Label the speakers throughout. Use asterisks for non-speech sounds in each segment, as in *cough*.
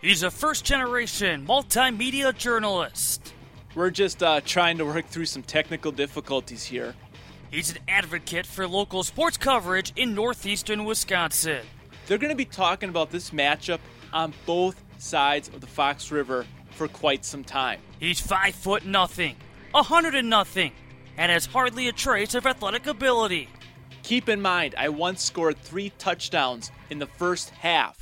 Speaker 1: He's a first generation multimedia journalist.
Speaker 2: We're just uh, trying to work through some technical difficulties here.
Speaker 1: He's an advocate for local sports coverage in northeastern Wisconsin.
Speaker 2: They're going to be talking about this matchup on both sides of the Fox River for quite some time.
Speaker 1: He's five foot nothing, a hundred and nothing, and has hardly a trace of athletic ability.
Speaker 2: Keep in mind, I once scored three touchdowns in the first half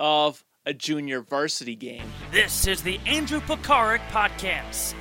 Speaker 2: of a junior varsity game.
Speaker 1: This is the Andrew Pekarik Podcast.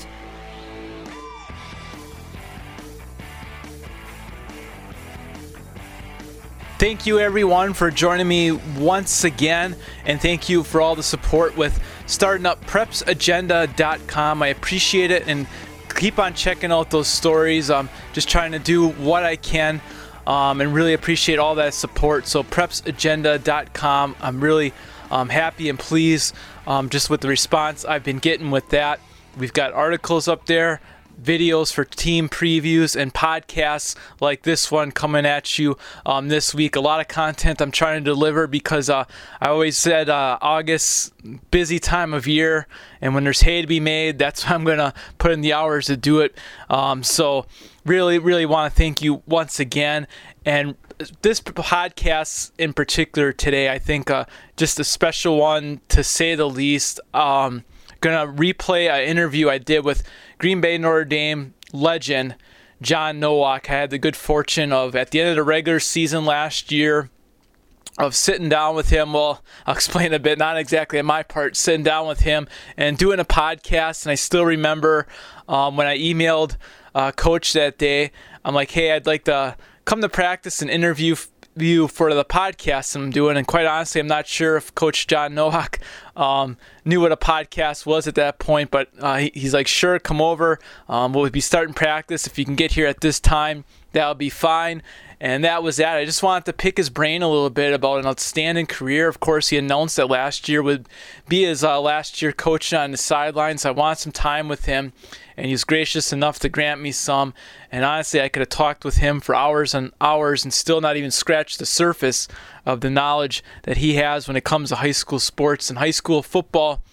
Speaker 2: Thank you, everyone, for joining me once again, and thank you for all the support with starting up prepsagenda.com. I appreciate it, and keep on checking out those stories. I'm just trying to do what I can, um, and really appreciate all that support. So, prepsagenda.com. I'm really um, happy and pleased um, just with the response I've been getting with that. We've got articles up there videos for team previews and podcasts like this one coming at you um, this week. A lot of content I'm trying to deliver because uh, I always said uh, August, busy time of year, and when there's hay to be made, that's *laughs* when I'm going to put in the hours to do it. Um, so, really, really want to thank you once again. And this podcast in particular today, I think uh, just a special one to say the least. Um, gonna replay an interview I did with Green Bay Notre Dame legend John Nowak. I had the good fortune of at the end of the regular season last year of sitting down with him. Well, I'll explain a bit, not exactly on my part, sitting down with him and doing a podcast. And I still remember um, when I emailed uh, Coach that day, I'm like, hey, I'd like to come to practice and interview you for the podcast I'm doing. And quite honestly, I'm not sure if Coach John Nowak um, knew what a podcast was at that point, but uh, he, he's like, sure, come over. Um, we'll be starting practice. If you can get here at this time, that'll be fine. And that was that. I just wanted to pick his brain a little bit about an outstanding career. Of course, he announced that last year would be his uh, last year coaching on the sidelines. I want some time with him and he was gracious enough to grant me some. And honestly, I could have talked with him for hours and hours and still not even scratched the surface of the knowledge that he has when it comes to high school sports and high school football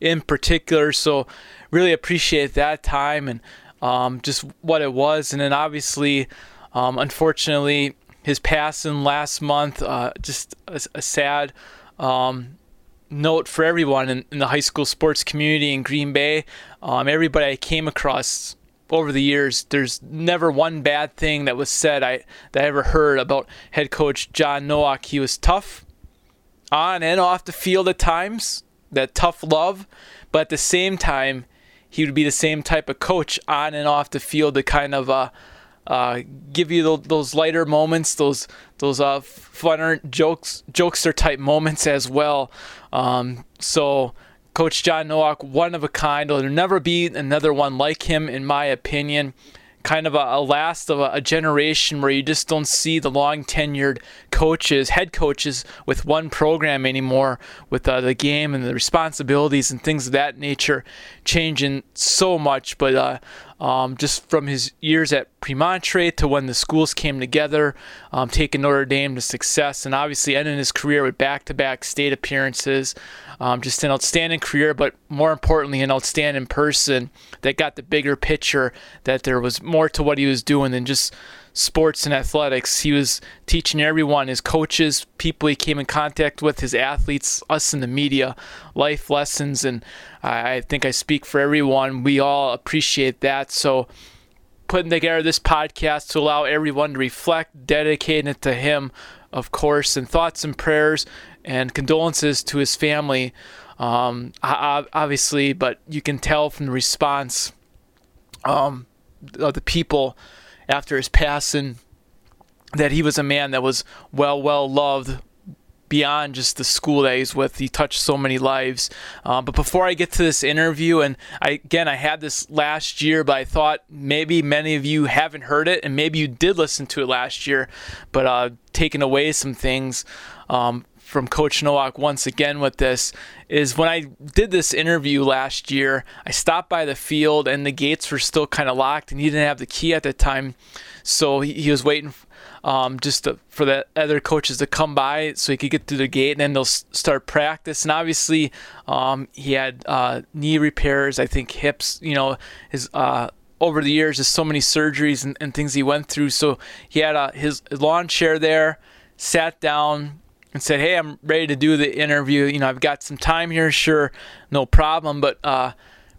Speaker 2: in particular. So, really appreciate that time and um, just what it was. And then obviously, um, unfortunately, his passing last month, uh, just a, a sad um, note for everyone in, in, the high school sports community in Green Bay. Um, everybody I came across over the years, there's never one bad thing that was said I that I ever heard about head coach John Nowak. He was tough on and off the field at times, that tough love, but at the same time, he would be the same type of coach on and off the field to kind of uh, uh, give you those lighter moments, those those uh, funner jokes, jokester type moments as well. Um, so, Coach John Nowak, one of a kind. There'll never be another one like him, in my opinion kind of a, a last of a, a, generation where you just don't see the long tenured coaches, head coaches with one program anymore, with uh, the game and the responsibilities and things of that nature changing so much. But uh, um, just from his years at Premontre to when the schools came together, um, taking Notre Dame to success, and obviously ending his career with back to back state appearances. Um, just an outstanding career, but more importantly, an outstanding person that got the bigger picture that there was more to what he was doing than just sports and athletics. He was teaching everyone, his coaches, people he came in contact with, his athletes, us in the media, life lessons. And I think I speak for everyone. We all appreciate that. So, putting together this podcast to allow everyone to reflect, dedicating it to him, of course, and thoughts and prayers and condolences to his family. Um, obviously, but you can tell from the response um, of the people after his passing that he was a man that was well, well loved beyond just the school that he's with. He touched so many lives. Uh, but before I get to this interview, and I, again, I had this last year, but I thought maybe many of you haven't heard it, and maybe you did listen to it last year, but uh, taking away some things. Um, from Coach Nowak once again with this is when I did this interview last year, I stopped by the field and the gates were still kind of locked and he didn't have the key at the time. So he, he was waiting um, just to, for the other coaches to come by so he could get through the gate, and then they'll start practice. And obviously, um, he had uh, knee repairs, I think hips, you know, his uh, over the years, just so many surgeries and, and things he went through. So he had uh, his lawn chair there, sat down, and said, "Hey, I'm ready to do the interview. You know, I've got some time here. Sure, no problem. But uh,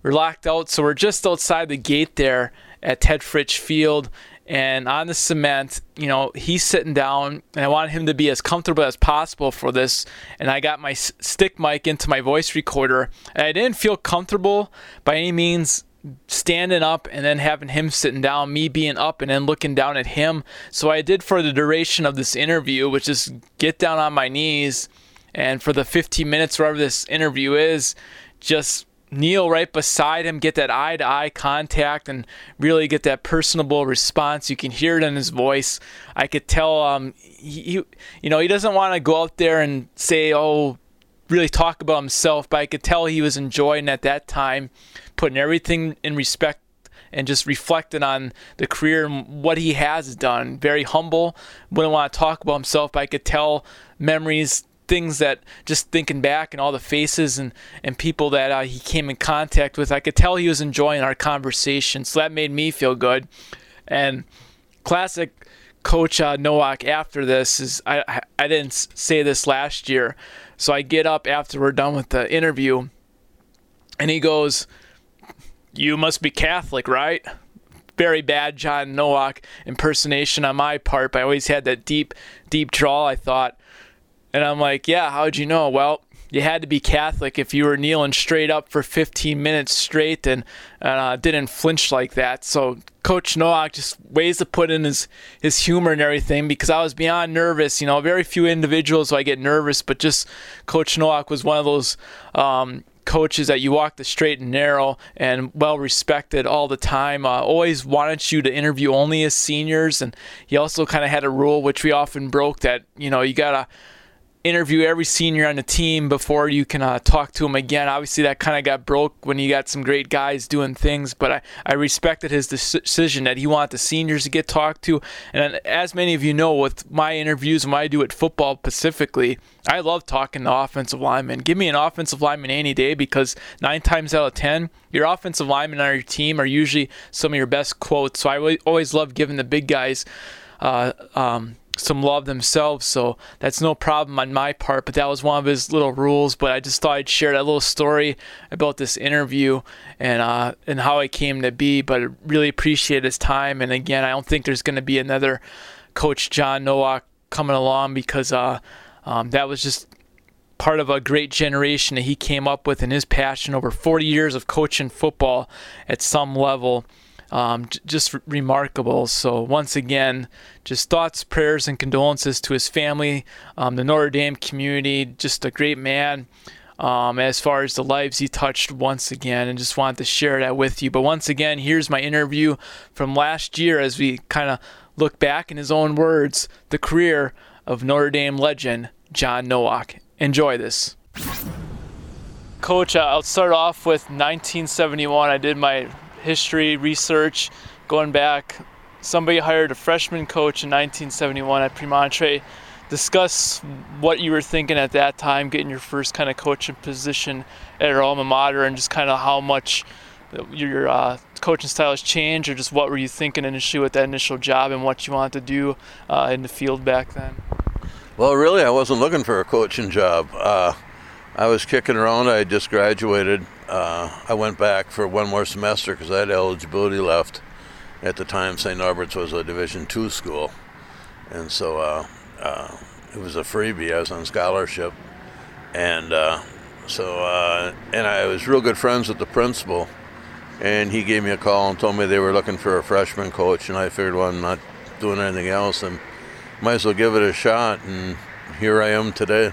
Speaker 2: we're locked out, so we're just outside the gate there at Ted Fritsch Field." And on the cement, you know, he's sitting down, and I wanted him to be as comfortable as possible for this. And I got my stick mic into my voice recorder, and I didn't feel comfortable by any means standing up and then having him sitting down, me being up and then looking down at him. So I did for the duration of this interview, which is get down on my knees and for the 15 minutes, wherever this interview is, just kneel right beside him, get that eye to eye contact, and really get that personable response. You can hear it in his voice. I could tell, um, he, you know, he doesn't want to go out there and say, oh, really talk about himself, but I could tell he was enjoying at that time putting everything in respect and just reflecting on the career and what he has done. Very humble, wouldn't want to talk about himself, but I could tell memories, things that just thinking back and all the faces and, and people that uh, he came in contact with, I could tell he was enjoying our conversation. So that made me feel good. And classic coach uh, Nowak after this is I, I didn't say this last year. So I get up after we're done with the interview and he goes, you must be Catholic, right? Very bad John Nowak impersonation on my part, but I always had that deep, deep drawl, I thought. And I'm like, yeah, how'd you know? Well, you had to be Catholic if you were kneeling straight up for 15 minutes straight and uh, didn't flinch like that. So Coach Nowak just ways to put in his, his humor and everything because I was beyond nervous. You know, very few individuals so I get nervous, but just Coach Nowak was one of those um, coaches that you walk the straight and narrow and well respected all the time. Uh, always wanted you to interview only as seniors, and he also kind of had a rule which we often broke that you know you gotta interview every senior on the team before you can uh, talk to him again. Obviously, that kind of got broke when you got some great guys doing things, but I, I respected his decision that he wanted the seniors to get talked to. And as many of you know, with my interviews what I do at football specifically, I love talking to offensive linemen. Give me an offensive lineman any day because nine times out of ten, your offensive linemen on your team are usually some of your best quotes. So I always love giving the big guys. Uh, um, some love themselves, so that's no problem on my part. But that was one of his little rules. But I just thought I'd share that little story about this interview and uh, and how it came to be. But I really appreciate his time. And again, I don't think there's going to be another Coach John Nowak coming along because uh, um, that was just part of a great generation that he came up with and his passion over 40 years of coaching football at some level um, j- just remarkable. So once again, just thoughts, prayers, and condolences to his family, um, the Notre Dame community. Just a great man. Um, as far as the lives he touched once again, and just wanted to share that with you. But once again, here's my interview from last year as we kind of look back in his own words, the career of Notre Dame legend John Nowak. Enjoy this. Coach, uh, I'll start off with 1971. I did my history research going back. Somebody hired a freshman coach in 1971 at Premontre. Discuss what you were thinking at that time, getting your first kind of coaching position at your alma mater, and just kind of how much your uh, coaching style has changed, or just what were you thinking initially with that initial job and what you wanted to do uh, in the field back then?
Speaker 3: Well, really, I wasn't looking for a coaching job. Uh, I was kicking around. I had just graduated. Uh, I went back for one more semester because I had eligibility left. At the time, St. Norbert's was a Division two school, and so uh, uh, it was a freebie. I was on scholarship, and uh, so uh, and I was real good friends with the principal, and he gave me a call and told me they were looking for a freshman coach, and I figured, well, I'm not doing anything else, and might as well give it a shot, and here I am today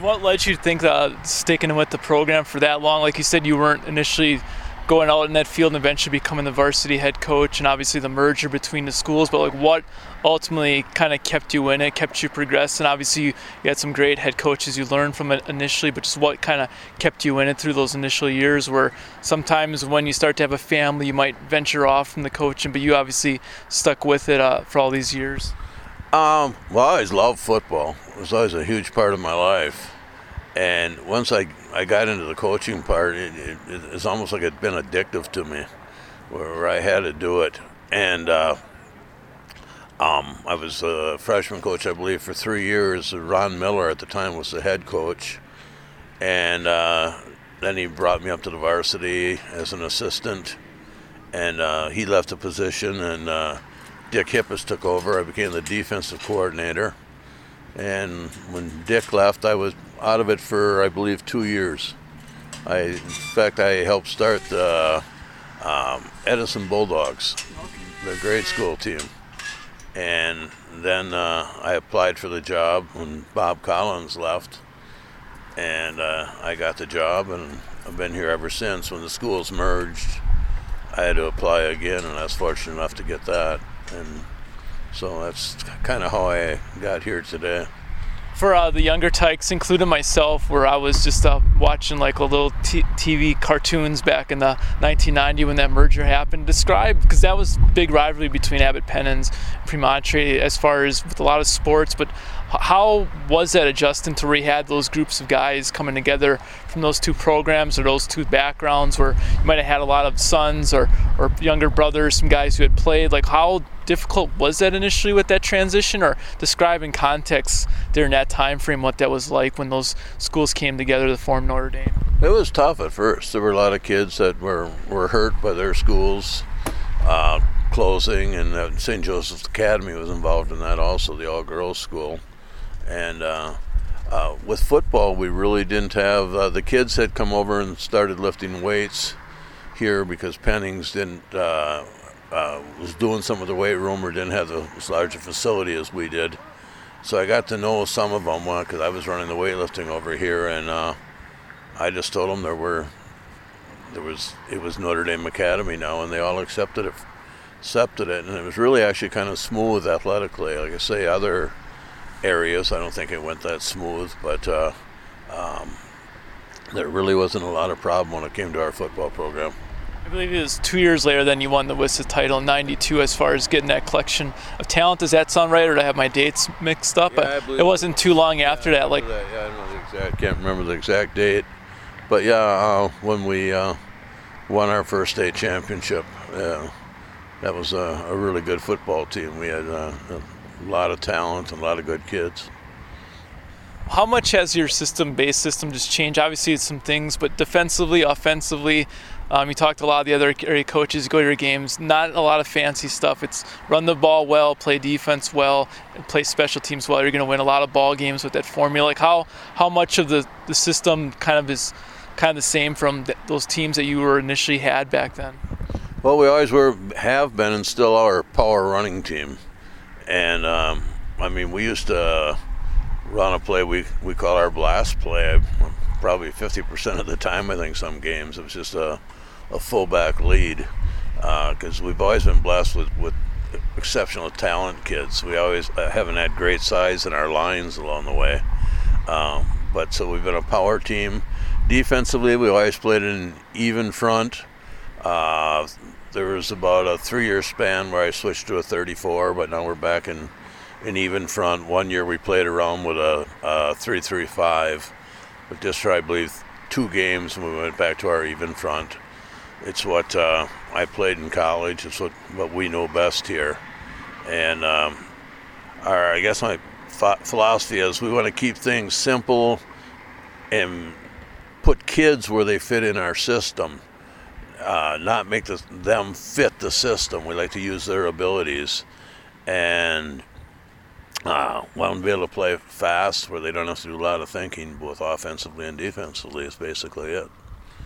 Speaker 2: what led you to think that sticking with the program for that long? Like you said, you weren't initially going out in that field and eventually becoming the varsity head coach, and obviously the merger between the schools. But like, what ultimately kind of kept you in it, kept you progressing? Obviously, you, you had some great head coaches you learned from it initially, but just what kind of kept you in it through those initial years? Where sometimes when you start to have a family, you might venture off from the coaching, but you obviously stuck with it uh, for all these years.
Speaker 3: Um, well, I always loved football. It was always a huge part of my life. And once I, I got into the coaching part, it, it, it's almost like it'd been addictive to me, where, I had to do it. And uh, um, I was a freshman coach, I believe, for three years. Ron Miller at the time was the head coach. And uh, then he brought me up to the varsity as an assistant. And uh, he left the position, and uh, Dick Hippis took over. I became the defensive coordinator. And when Dick left, I was out of it for, I believe, two years. I, in fact, I helped start the um, Edison Bulldogs, the grade school team. And then uh, I applied for the job when Bob Collins left. And uh, I got the job, and I've been here ever since. When the schools merged, I had to apply again, and I was fortunate enough to get that. And so that's kind of how I got here today
Speaker 2: for uh, the younger tykes, including myself, where I was just uh, watching like a little t- TV cartoons back in the 1990 when that merger happened. Describe because that was big rivalry between Abbot Pennings, Premontre, as far as with a lot of sports. But how was that adjusting to had those groups of guys coming together from those two programs or those two backgrounds where you might have had a lot of sons or, or younger brothers, some guys who had played? Like, how difficult was that initially with that transition or describe in context during that time frame what that was like when those schools came together to form Notre Dame?
Speaker 3: It was tough at first. There were a lot of kids that were, were hurt by their schools. Uh, closing, and St. Joseph's Academy was involved in that also, the all girls school. And uh, uh, with football, we really didn't have uh, the kids had come over and started lifting weights here because Pennings didn't uh, uh, was doing some of the weight room or didn't have the, as large a facility as we did. So I got to know some of them because I was running the weightlifting over here, and uh, I just told them there were there was it was Notre Dame Academy now, and they all accepted it accepted it, and it was really actually kind of smooth athletically. Like I say, other areas. I don't think it went that smooth, but uh, um, there really wasn't a lot of problem when it came to our football program.
Speaker 2: I believe it was two years later then you won the WISAA title in '92 as far as getting that collection of talent. Does that sound right, or do I have my dates mixed up?
Speaker 3: Yeah,
Speaker 2: it wasn't too long after
Speaker 3: yeah,
Speaker 2: that. Like,
Speaker 3: that. Yeah, I don't know the exact. Can't remember the exact date, but yeah, uh, when we uh, won our first state championship, uh, that was a, a, really good football team. We had uh, a lot of talent and a lot of good kids.
Speaker 2: How much has your system-based system just changed? Obviously, it's some things, but defensively, offensively, um, you talked to a lot of the other area coaches. Go to your games. Not a lot of fancy stuff. It's run the ball well, play defense well, and play special teams well. You're going to win a lot of ball games with that formula. Like how how much of the the system kind of is kind of the same from th- those teams that you were initially had back then.
Speaker 3: Well, we always were, have been, and still are a power running team. And um, I mean, we used to run a play we we call our blast play. Probably 50% of the time, I think, some games it was just a, a fullback lead because uh, we've always been blessed with, with exceptional talent kids. We always uh, haven't had great size in our lines along the way. Um, but so we've been a power team. Defensively, we always played in even front. Uh, there was about a three-year span where I switched to a 34, but now we're back in an even front. One year we played around with a, a 3-3-5, but just for I believe two games, and we went back to our even front. It's what uh, I played in college. It's what, what we know best here, and um, our I guess my philosophy is we want to keep things simple and put kids where they fit in our system uh, not make the, them fit the system. We like to use their abilities and uh, want them to be able to play fast where they don't have to do a lot of thinking, both offensively and defensively, is basically it.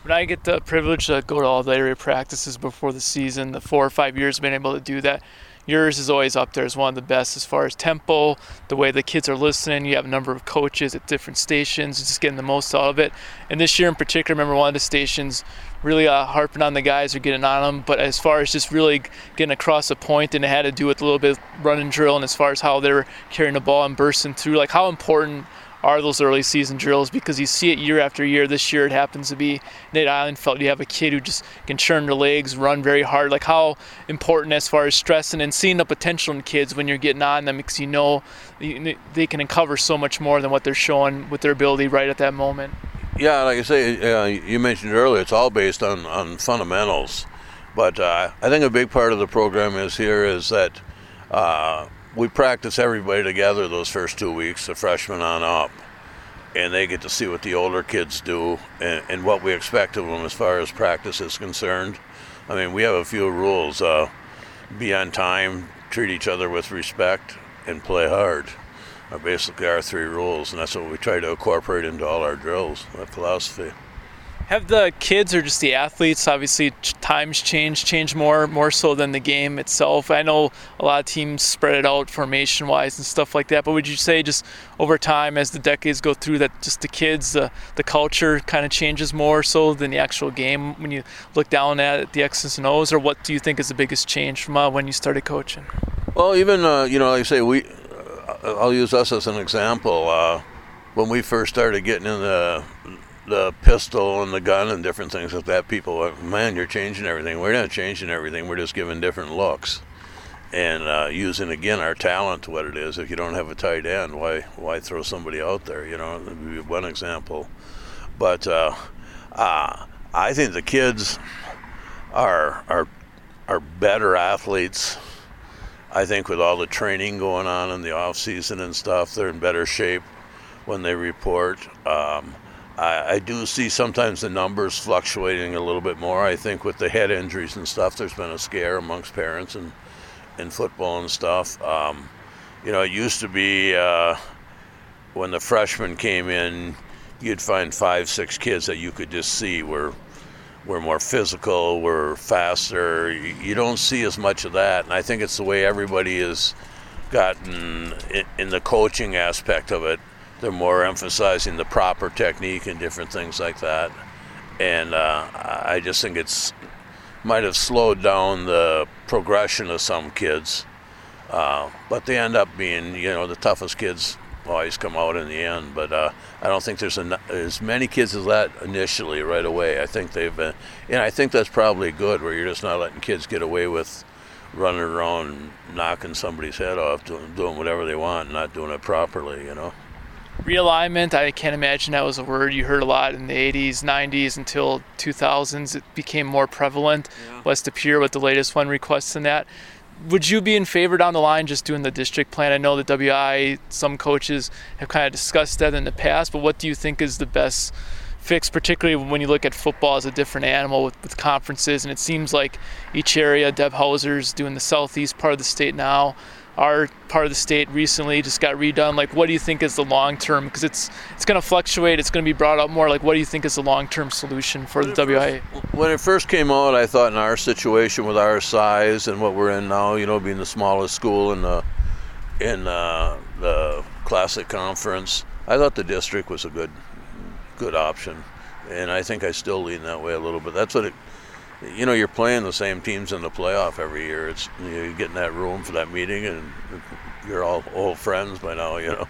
Speaker 2: When I get the privilege to go to all the area practices before the season, the four or five years I've able to do that, yours is always up there as one of the best as far as tempo, the way the kids are listening. You have a number of coaches at different stations, just getting the most out of it. And this year in particular, I remember one of the stations really uh, harping on the guys or getting on them. But as far as just really getting across a point, and it had to do with a little bit of run and drill, and as far as how they were carrying the ball and bursting through, like how important are those early season drills because you see it year after year. This year it happens to be Nate Ihlenfeldt. You have a kid who just can churn their legs, run very hard. Like how important as far as stressing and seeing the potential in kids when you're getting on them because you know they can uncover so much more than what they're showing with their ability right at that moment.
Speaker 3: Yeah, like I say, uh, you mentioned earlier, it's all based on, on fundamentals. But uh, I think a big part of the program is here is that uh, we practice everybody together those first two weeks, the freshmen on up, and they get to see what the older kids do and, and what we expect of them as far as practice is concerned. I mean, we have a few rules: uh, be on time, treat each other with respect, and play hard. Are basically our three rules, and that's what we try to incorporate into all our drills. That philosophy.
Speaker 2: Have the kids or just the athletes, obviously times change, change more more so than the game itself. I know a lot of teams spread it out formation wise and stuff like that, but would you say just over time as the decades go through that just the kids, the the culture kind of changes more so than the actual game when you look down at the X's and O's, or what do you think is the biggest change from uh, when you started coaching?
Speaker 3: Well, even uh, you know, like I say, we I'll use us as an example. Uh, when we first started getting in the the pistol and the gun and different things like that, people went, man, you're changing everything. We're not changing everything. We're just giving different looks and uh, using again our talent what it is. If you don't have a tight end, why why throw somebody out there? You know, one example. But uh, uh, I think the kids are are are better athletes. I think with all the training going on in the off season and stuff, they're in better shape when they report. Um, I, I, do see sometimes the numbers fluctuating a little bit more. I think with the head injuries and stuff, there's been a scare amongst parents and in football and stuff. Um, you know, it used to be uh, when the freshmen came in, you'd find five, six kids that you could just see were were more physical, we're faster. You, don't see as much of that, and I think it's the way everybody has gotten in, in the coaching aspect of it they're more emphasizing the proper technique and different things like that. And uh, I just think it's might have slowed down the progression of some kids, uh, but they end up being, you know, the toughest kids always come out in the end. But uh, I don't think there's en- as many kids as that initially right away. I think they've been, and I think that's probably good, where you're just not letting kids get away with running around knocking somebody's head off, doing, doing whatever they want, not doing it properly, you know
Speaker 2: realignment i can't imagine that was a word you heard a lot in the 80s 90s until 2000s it became more prevalent yeah. west De Pere with the latest one requesting that would you be in favor down the line just doing the district plan? I know the wi some coaches have kind of discussed that in the past but what do you think is the best fix particularly when you look at football as a different animal with, with conferences? And it seems like each area deb hauser's doing the southeast part of the state now our part of the state recently just got redone. Like, what do you think is the long term? Because it's it's going to fluctuate. It's going to be brought up more. Like, what do you think is the long term solution for when the WIAA?
Speaker 3: when it first came out, I thought in our situation with our size and what we're in now, you know, being the smallest school in the in uh, the classic conference, I thought the district was a good good option, and I think I still lean that way a little bit. That's what it you know, you're playing the same teams in the playoff every year. It's you, know, you get in that room for that meeting, and you're all old friends by now. You know.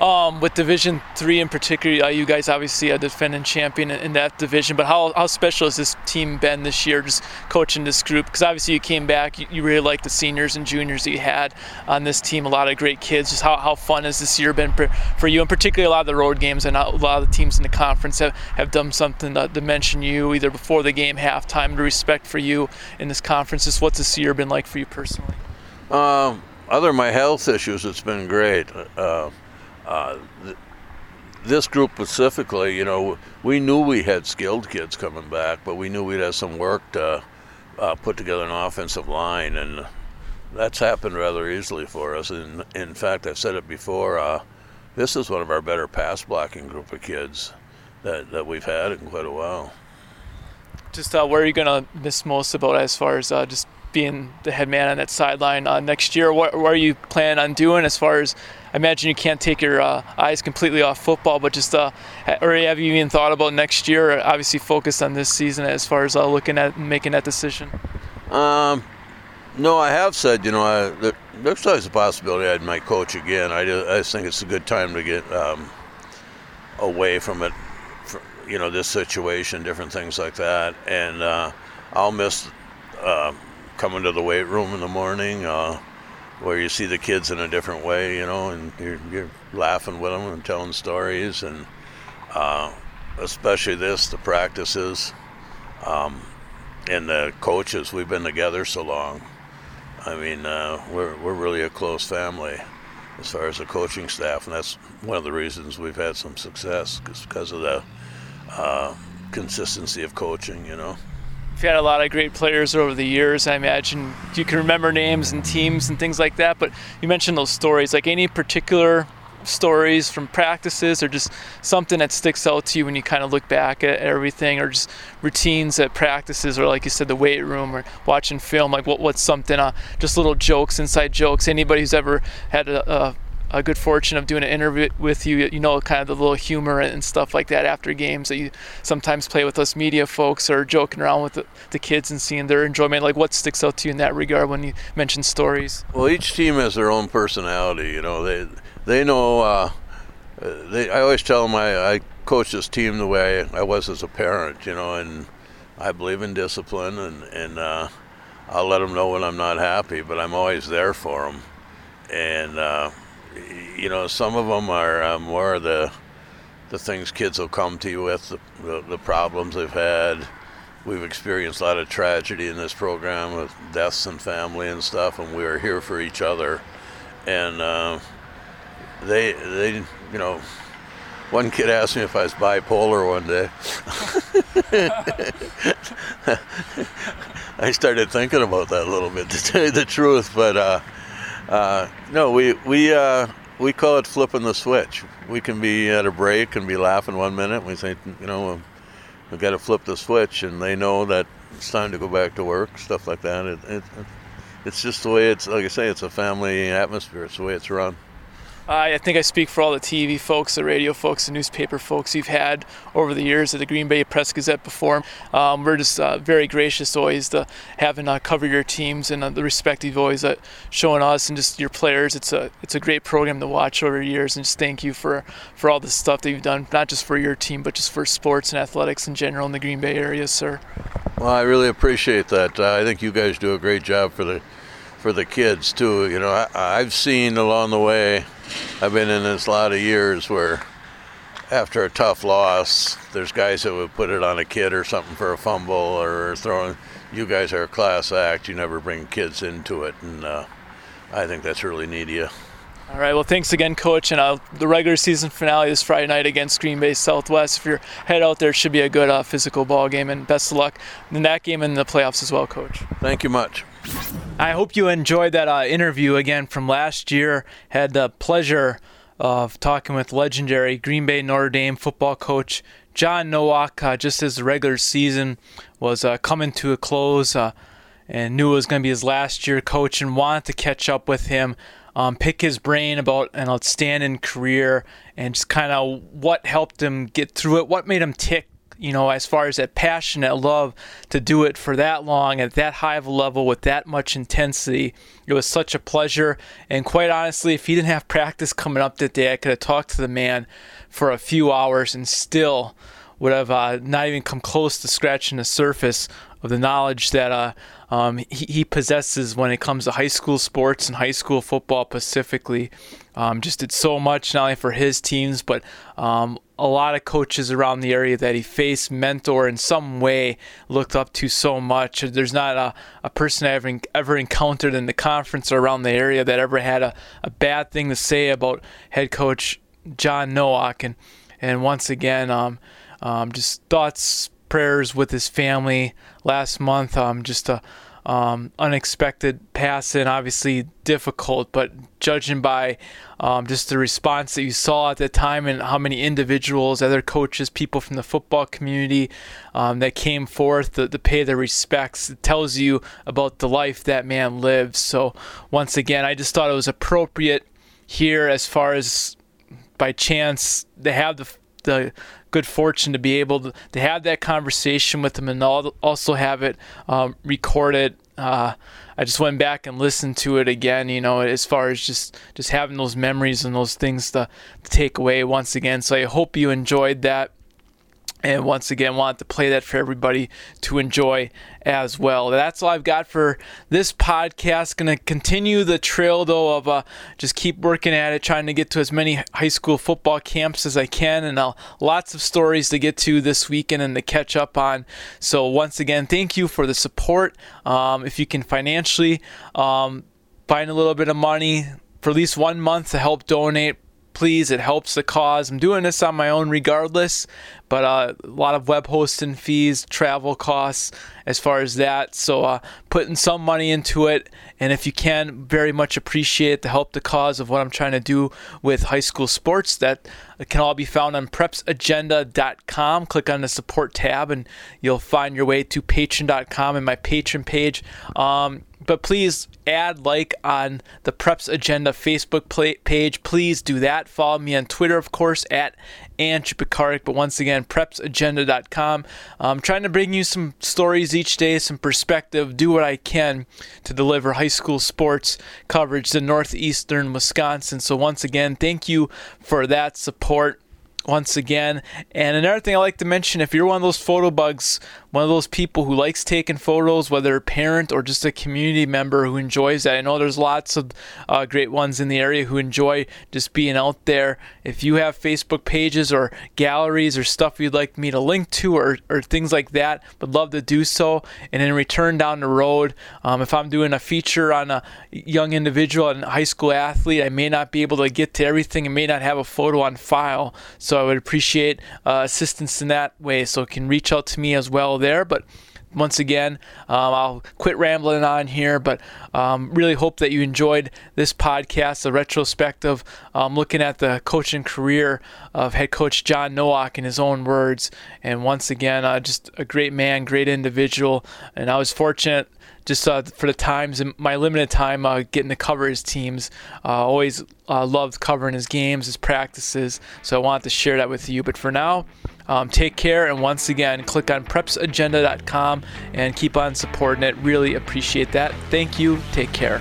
Speaker 2: Um, with Division Three in particular, uh, you guys obviously a defending champion in, that division. But how, how special has this team been this year, just coaching this group? Because obviously you came back, you, you, really like the seniors and juniors that you had on this team. A lot of great kids. Just how, how fun has this year been for, for you, and particularly a lot of the road games and a lot of the teams in the conference have, have done something to, to mention you either before the game, halftime, to respect for you in this conference. Just what's this year been like for you personally?
Speaker 3: Um, other than my health issues, it's been great. Uh, uh, th- this group specifically, you know, we knew we had skilled kids coming back, but we knew we'd have some work to uh, put together an offensive line, and that's happened rather easily for us. And in fact, I've said it before. Uh, this is one of our better pass blocking group of kids that, that we've had in quite a while.
Speaker 2: Just uh, where are you going to miss most about as far as uh, just being the head man on that sideline uh, next year? What, what, are you planning on doing as far as I imagine you can't take your uh, eyes completely off football, but just uh, or have you even thought about next year? Obviously, focused on this season as far as uh, looking at making that decision.
Speaker 3: Um, No, I have said, you know, I, there, there's always a possibility I'd might coach again. I, just, I just think it's a good time to get um, away from it, from, you know, this situation, different things like that. And uh, I'll miss uh, coming to the weight room in the morning uh, where you see the kids in a different way, you know, and you're, you're laughing with them and telling stories. And uh, especially this, the practices. Um, and the coaches, we've been together so long. I mean, uh, we're, we're really a close family as far as the coaching staff, and that's one of the reasons we've had some success because of the uh, consistency of coaching, you know.
Speaker 2: You've had a lot of great players over the years. I imagine you can remember names and teams and things like that, but you mentioned those stories. Like any particular stories from practices or just something that sticks out to you when you kind of look back at everything or just routines at practices or like you said the weight room or watching film like what what's something uh, just little jokes inside jokes anybody who's ever had a, a a good fortune of doing an interview with you, you know, kind of the little humor and stuff like that after games that you sometimes play with us media folks or joking around with the, the, kids and seeing their enjoyment. Like, what sticks out to you in that regard when you mention stories?
Speaker 3: Well, each team has their own personality. You know, they they know. Uh, they, I always tell them I, I coach this team the way I was as a parent, you know, and I believe in discipline, and and uh, I'll let them know when I'm not happy, but I'm always there for them. And uh, you know, some of them are uh, more the the things kids will come to you with, the, the, problems they've had. We've experienced a lot of tragedy in this program with deaths and family and stuff, and we are here for each other. And uh, they they you know one kid asked me if I was bipolar one day. *laughs* I started thinking about that a little bit to tell you the truth, but uh, uh, no, we we uh, we call it flipping the switch. We can be at a break and be laughing one minute. And we think you know we've got to flip the switch, and they know that it's time to go back to work, stuff like that. It, it, it's just the way it's like I say, it's a family atmosphere. It's the way it's run.
Speaker 2: I think I speak for all the TV folks, the radio folks, the newspaper folks you've had over the years at the Green Bay Press Gazette before. Um, we're just uh, very gracious always to having uh, cover your teams and uh, the respective always uh, showing us and just your players. It's a it's a great program to watch over the years, and just thank you for for all the stuff that you've done, not just for your team, but just for sports and athletics in general in the Green Bay area, sir.
Speaker 3: Well, I really appreciate that. I think you guys do a great job for the for the kids too. You know, I, I've seen along the way I've been in this a lot of years where after a tough loss, there's guys that would put it on a kid or something for a fumble or throwing. You guys are a class act. You never bring kids into it, and uh, I think that's really neat of you.
Speaker 2: All right. Well, thanks again, Coach. And uh, the regular season finale is Friday night against Green Bay Southwest. If you're head out there, it should be a good uh, physical ball game. And best of luck in that game and the playoffs as well, Coach.
Speaker 3: Thank you much.
Speaker 2: I hope you enjoyed that uh, interview again from last year. Had the pleasure of talking with legendary Green Bay Notre Dame football coach John Nowak uh, just as the regular season was uh, coming to a close uh, and knew it was going to be his last year coach and wanted to catch up with him, um, pick his brain about an outstanding career and just kind of what helped him get through it, what made him tick you know, as far as that passion, that love to do it for that long at that high of a level with that much intensity. It was such a pleasure. And quite honestly, if he didn't have practice coming up that day, I could have talked to the man for a few hours and still would have uh, not even come close to scratching the surface of the knowledge that uh, um, he, he, possesses when it comes to high school sports and high school football specifically. Um, just did so much not only for his teams, but um, a lot of coaches around the area that he faced, mentor in some way, looked up to so much. There's not a, a person I've ever encountered in the conference or around the area that ever had a, a bad thing to say about head coach John Nowak. And, and once again, um, um, just thoughts, prayers with his family last month. Um, just a um, unexpected passing, obviously difficult, but judging by um, just the response that you saw at the time and how many individuals, other coaches, people from the football community um, that came forth to, to, pay their respects, it tells you about the life that man lives. So, once again, I just thought it was appropriate here as far as by chance to have the the good fortune to be able to, to have that conversation with them and also have it um, recorded uh, I just went back and listened to it again. You know, as far as just just having those memories and those things to, to take away once again. So I hope you enjoyed that. And once again, want to play that for everybody to enjoy as well. That's all I've got for this podcast. Going to continue the trail though of uh, just keep working at it, trying to get to as many high school football camps as I can, and uh, lots of stories to get to this weekend and to catch up on. So once again, thank you for the support. Um, if you can financially um, find a little bit of money for at least one month to help donate please. It helps the cause. I'm doing this on my own regardless, but uh, a lot of web hosting fees, travel costs as far as that. So uh, putting some money into it, and if you can, very much appreciate the help the cause of what I'm trying to do with high school sports. That can all be found on prepsagenda.com. Click on the support tab, and you'll find your way to patreon.com and my patron page. Um, but please add like on the Preps Agenda Facebook page. Please do that. Follow me on Twitter, of course, at Pekarik. But once again, prepsagenda.com. I'm trying to bring you some stories each day, some perspective, do what I can to deliver high school sports coverage to northeastern Wisconsin. So once again, thank you for that support once again. And another thing I like to mention if you're one of those photo bugs one of those people who likes taking photos, whether a parent or just a community member who enjoys that. I know there's lots of uh, great ones in the area who enjoy just being out there. If you have Facebook pages or galleries or stuff you'd like me to link to or, or things like that, would love to do so. And in return, down the road, um, if I'm doing a feature on a young individual and high school athlete, I may not be able to get to everything and may not have a photo on file. So I would appreciate uh, assistance in that way. So can reach out to me as well there. But once again, um, I'll quit rambling on here, but um, really hope that you enjoyed this podcast, the retrospective, um, looking at the coaching career of head coach John Nowak in his own words. And once again, uh, just a great man, great individual. And I was fortunate just uh, for the times and my limited time uh, getting to cover his teams. Uh, always uh, loved covering his games, his practices. So I wanted to share that with you. But for now, um, take care, and once again, click on prepsagenda.com and keep on supporting it. Really appreciate that. Thank you. Take care.